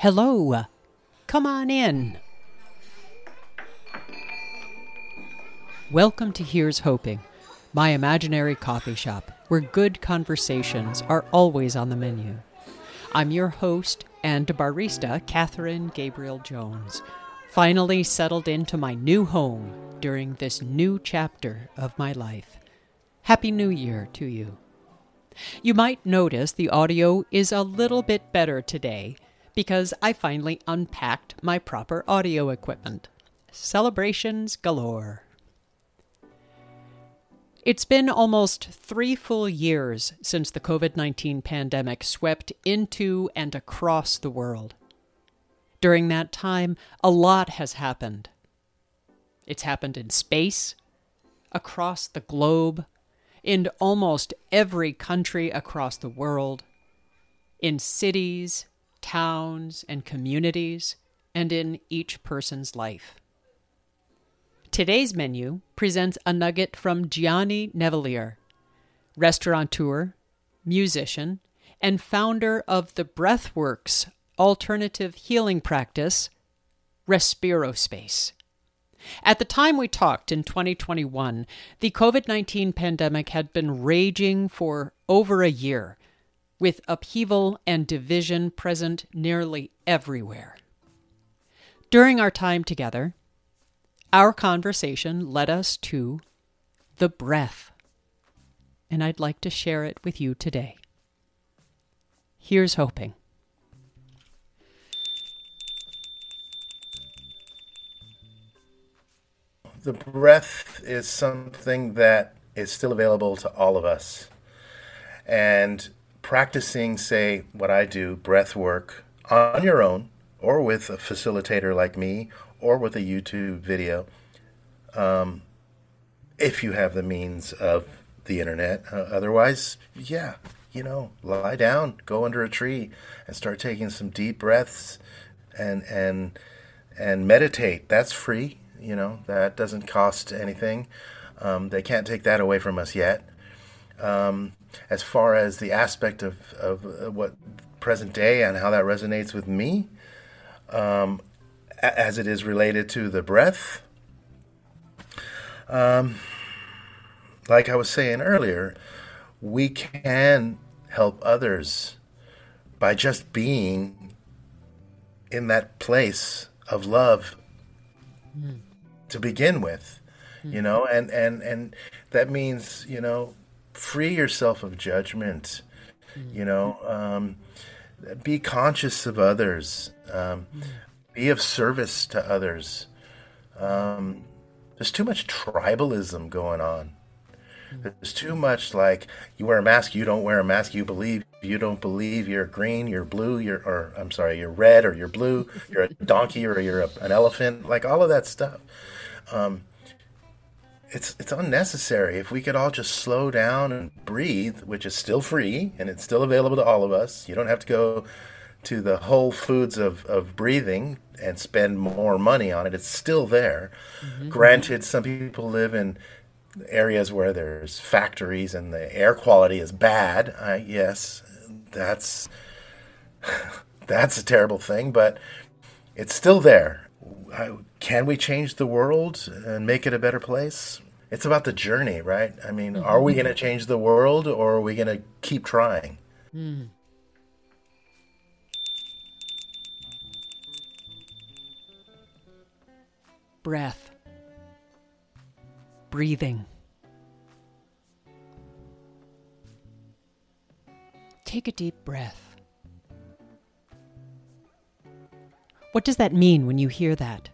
Hello. Come on in. Welcome to Here's Hoping, my imaginary coffee shop where good conversations are always on the menu. I'm your host and barista, Kathrin Gabriel Jones, finally settled into my new home during this new chapter of my life. Happy New Year to you. You might notice the audio is a little bit better today because I finally unpacked my proper audio equipment. Celebrations galore. It's been almost three full years since the COVID 19 pandemic swept into and across the world. During that time, a lot has happened. It's happened in space, across the globe, in almost every country across the world, in cities, towns, and communities, and in each person's life. Today's menu presents a nugget from Gianni Neiviller, restaurateur, musician, and founder of the Breathworks alternative healing practice, Respirospace. At the time we talked in 2021, the COVID 19 pandemic had been raging for over a year, with upheaval and division present nearly everywhere. During our time together, our conversation led us to the breath, and I'd like to share it with you today. Here's hoping. The breath is something that is still available to all of us. And practicing, say, what I do, breath work on your own or with a facilitator like me or with a YouTube video, um, if you have the means of the internet. Uh, otherwise, yeah, you know, lie down, go under a tree, and start taking some deep breaths, and and and meditate. That's free. You know, that doesn't cost anything. Um, they can't take that away from us yet. Um, as far as the aspect of, of uh, what present day and how that resonates with me, um, as it is related to the breath, um, like I was saying earlier, we can help others by just being in that place of love mm. to begin with mm. you know and and and that means you know free yourself of judgment mm. you know um, be conscious of others um, be of service to others um, there's too much tribalism going on there's too much like you wear a mask, you don't wear a mask, you believe, you don't believe, you're green, you're blue, you're or I'm sorry, you're red or you're blue, you're a donkey or you're a, an elephant, like all of that stuff. Um, it's it's unnecessary. If we could all just slow down and breathe, which is still free and it's still available to all of us. You don't have to go to the whole foods of, of breathing and spend more money on it. It's still there. Mm-hmm. Granted, some people live in areas where there's factories and the air quality is bad, I, yes, that's that's a terrible thing, but it's still there. Can we change the world and make it a better place? It's about the journey, right? I mean, mm-hmm. are we going to change the world or are we going to keep trying? Mm. Breath breathing. Take a deep breath. What does that mean when you hear that?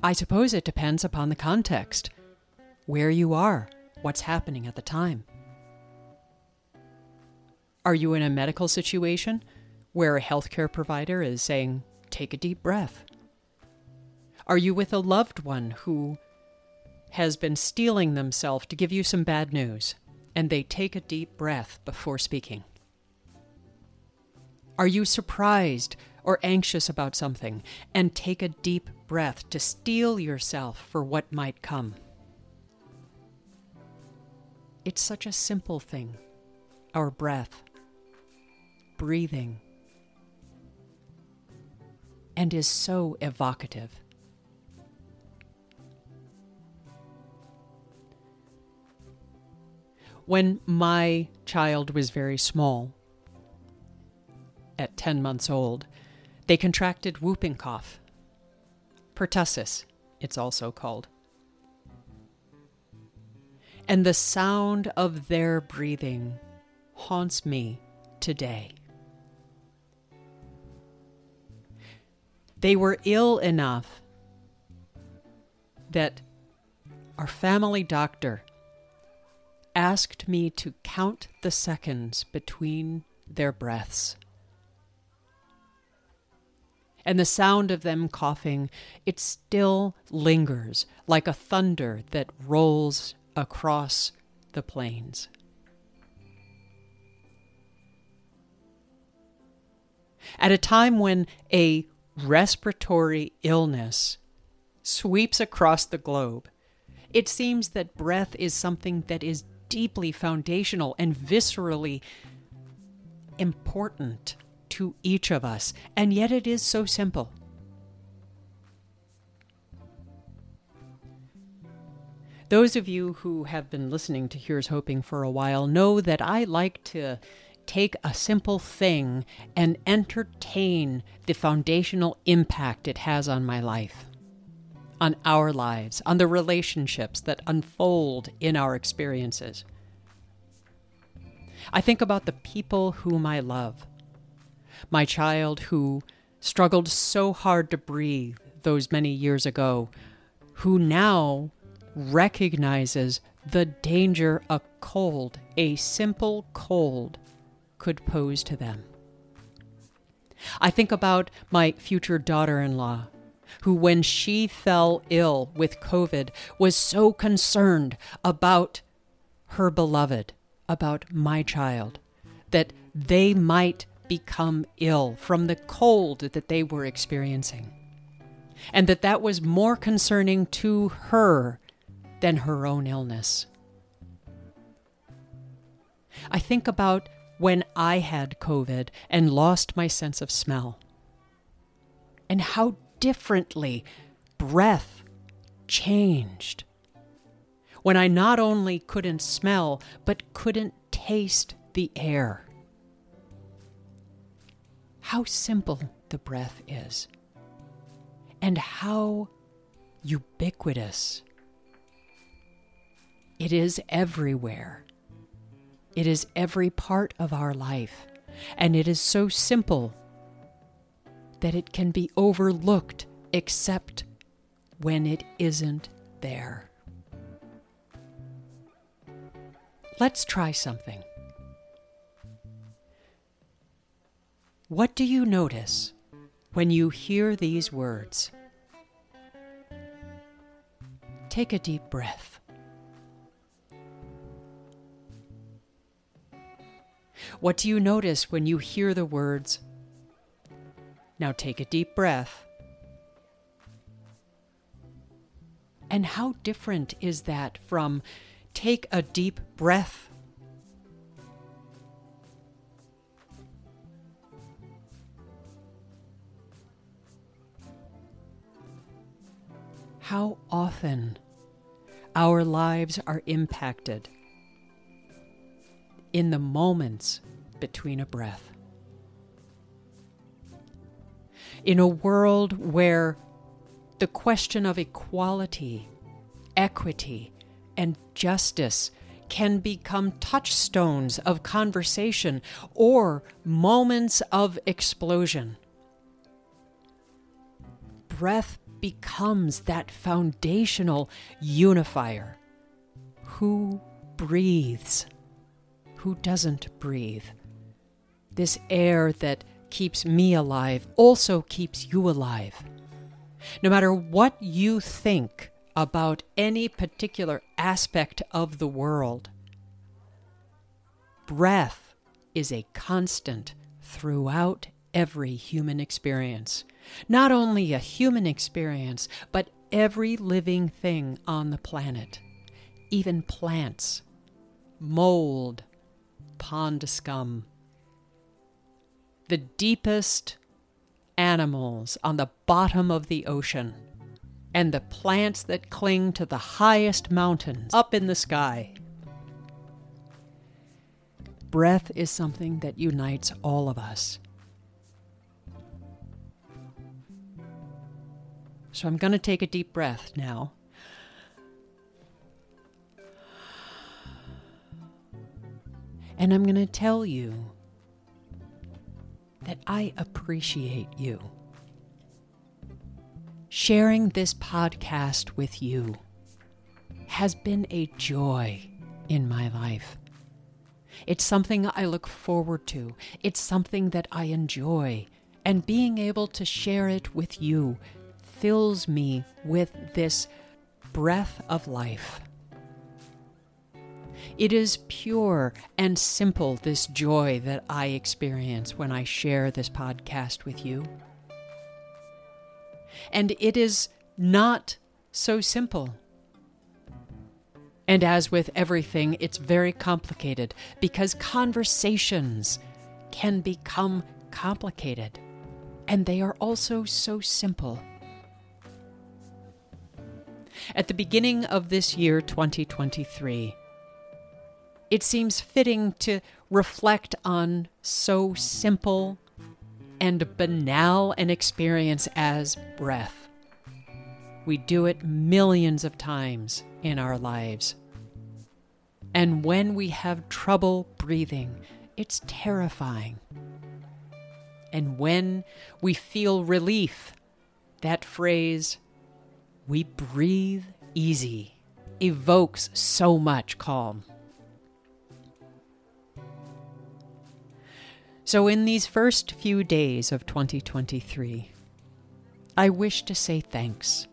I suppose it depends upon the context, where you are, what's happening at the time. Are you in a medical situation where a healthcare provider is saying, take a deep breath? Are you with a loved one who has been steeling themselves to give you some bad news and they take a deep breath before speaking? Are you surprised or anxious about something and take a deep breath to steel yourself for what might come? It's such a simple thing, our breath. breathing and is so evocative. When my child was very small, at 10 months old, they contracted whooping cough. Pertussis, it's also called. And the sound of their breathing haunts me today. They were ill enough that our family doctor asked me to count the seconds between their breaths. And the sound of them coughing, it still lingers like a thunder that rolls across the plains. At a time when a respiratory illness sweeps across the globe, it seems that breath is something that is deeply foundational and viscerally important to each of us, and yet it is so simple. Those of you who have been listening to Here's Hoping for a while know that I like to take a simple thing and entertain the foundational impact it has on my life, on our lives, on the relationships that unfold in our experiences. I think about the people whom I love. My child who struggled so hard to breathe those many years ago, who now recognizes the danger a cold, a simple cold, could pose to them. I think about my future daughter in law, who, when she fell ill with COVID, was so concerned about her beloved, about my child, that they might become ill from the cold that they were experiencing. And that that was more concerning to her than her own illness. I think about when I had COVID and lost my sense of smell, and how differently breath changed. When I not only couldn't smell, but couldn't taste the air. How simple the breath is, and how ubiquitous. It is everywhere. It is every part of our life, and it is so simple that it can be overlooked except when it isn't there. Let's try something. What do you notice when you hear these words? Take a deep breath. What do you notice when you hear the words? Now take a deep breath. And how different is that from take a deep breath? How often our lives are impacted in the moments between a breath. In a world where the question of equality, equity, and justice can become touchstones of conversation or moments of explosion. Breath becomes that foundational unifier. Who breathes? who doesn't breathe. This air that keeps me alive also keeps you alive. No matter what you think about any particular aspect of the world, breath is a constant throughout every human experience. Not only a human experience, but every living thing on the planet, even plants, mold, pond scum. the deepest animals on the bottom of the ocean and the plants that cling to the highest mountains up in the sky. Breath is something that unites all of us. So I'm going to take a deep breath now. And I'm going to tell you that I appreciate you. Sharing this podcast with you has been a joy in my life. It's something I look forward to. It's something that I enjoy. And being able to share it with you fills me with this breath of life. It is pure and simple, this joy that I experience when I share this podcast with you. And it is not so simple. And as with everything, it's very complicated because conversations can become complicated. And they are also so simple. At the beginning of this year, 2023, it seems fitting to reflect on so simple and banal an experience as breath. We do it millions of times in our lives. And when we have trouble breathing, it's terrifying. And when we feel relief, that phrase, we breathe easy, evokes so much calm. So, in these first few days of 2023, I wish to say thanks.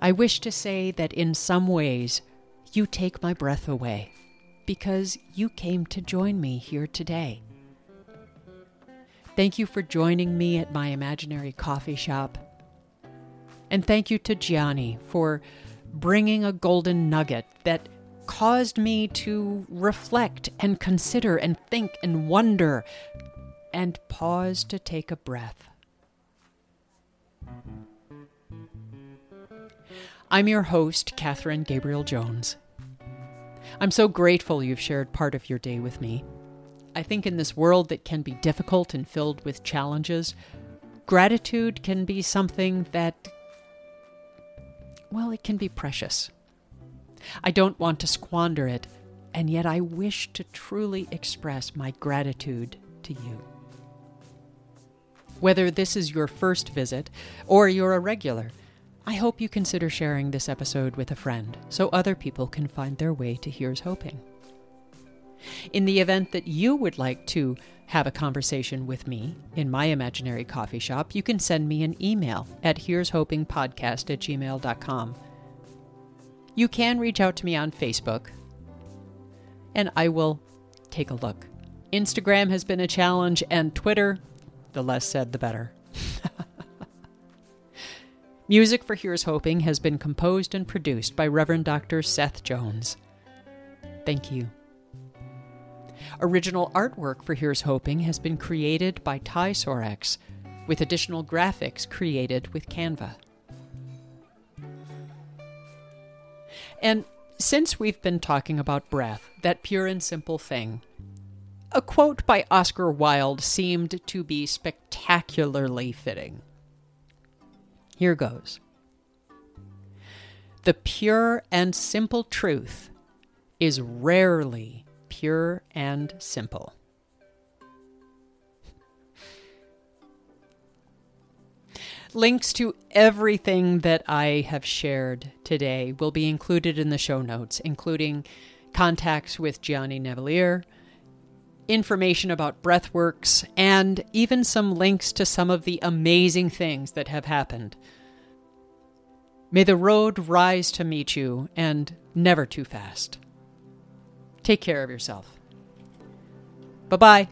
I wish to say that in some ways you take my breath away because you came to join me here today. Thank you for joining me at my imaginary coffee shop. And thank you to Gianni for bringing a golden nugget that caused me to reflect and consider and think and wonder and pause to take a breath. I'm your host, Kathrin Gabriel Jones. I'm so grateful you've shared part of your day with me. I think in this world that can be difficult and filled with challenges, gratitude can be something that, well, it can be precious. I don't want to squander it, and yet I wish to truly express my gratitude to you. Whether this is your first visit or you're a regular, I hope you consider sharing this episode with a friend so other people can find their way to Here's Hoping. In the event that you would like to have a conversation with me in my imaginary coffee shop, you can send me an email at here's hoping podcast at gmail.com. You can reach out to me on Facebook, and I will take a look. Instagram has been a challenge, and Twitter, the less said, the better. Music for Here's Hoping has been composed and produced by Reverend Dr. Seth Jones. Thank you. Original artwork for Here's Hoping has been created by Tysorex, with additional graphics created with Canva. And since we've been talking about breath, that pure and simple thing, a quote by Oscar Wilde seemed to be spectacularly fitting. Here goes The pure and simple truth is rarely pure and simple. Links to everything that I have shared today will be included in the show notes, including contacts with Gianni Neiviller, information about Breathworks, and even some links to some of the amazing things that have happened. May the road rise to meet you, and never too fast. Take care of yourself. Bye bye.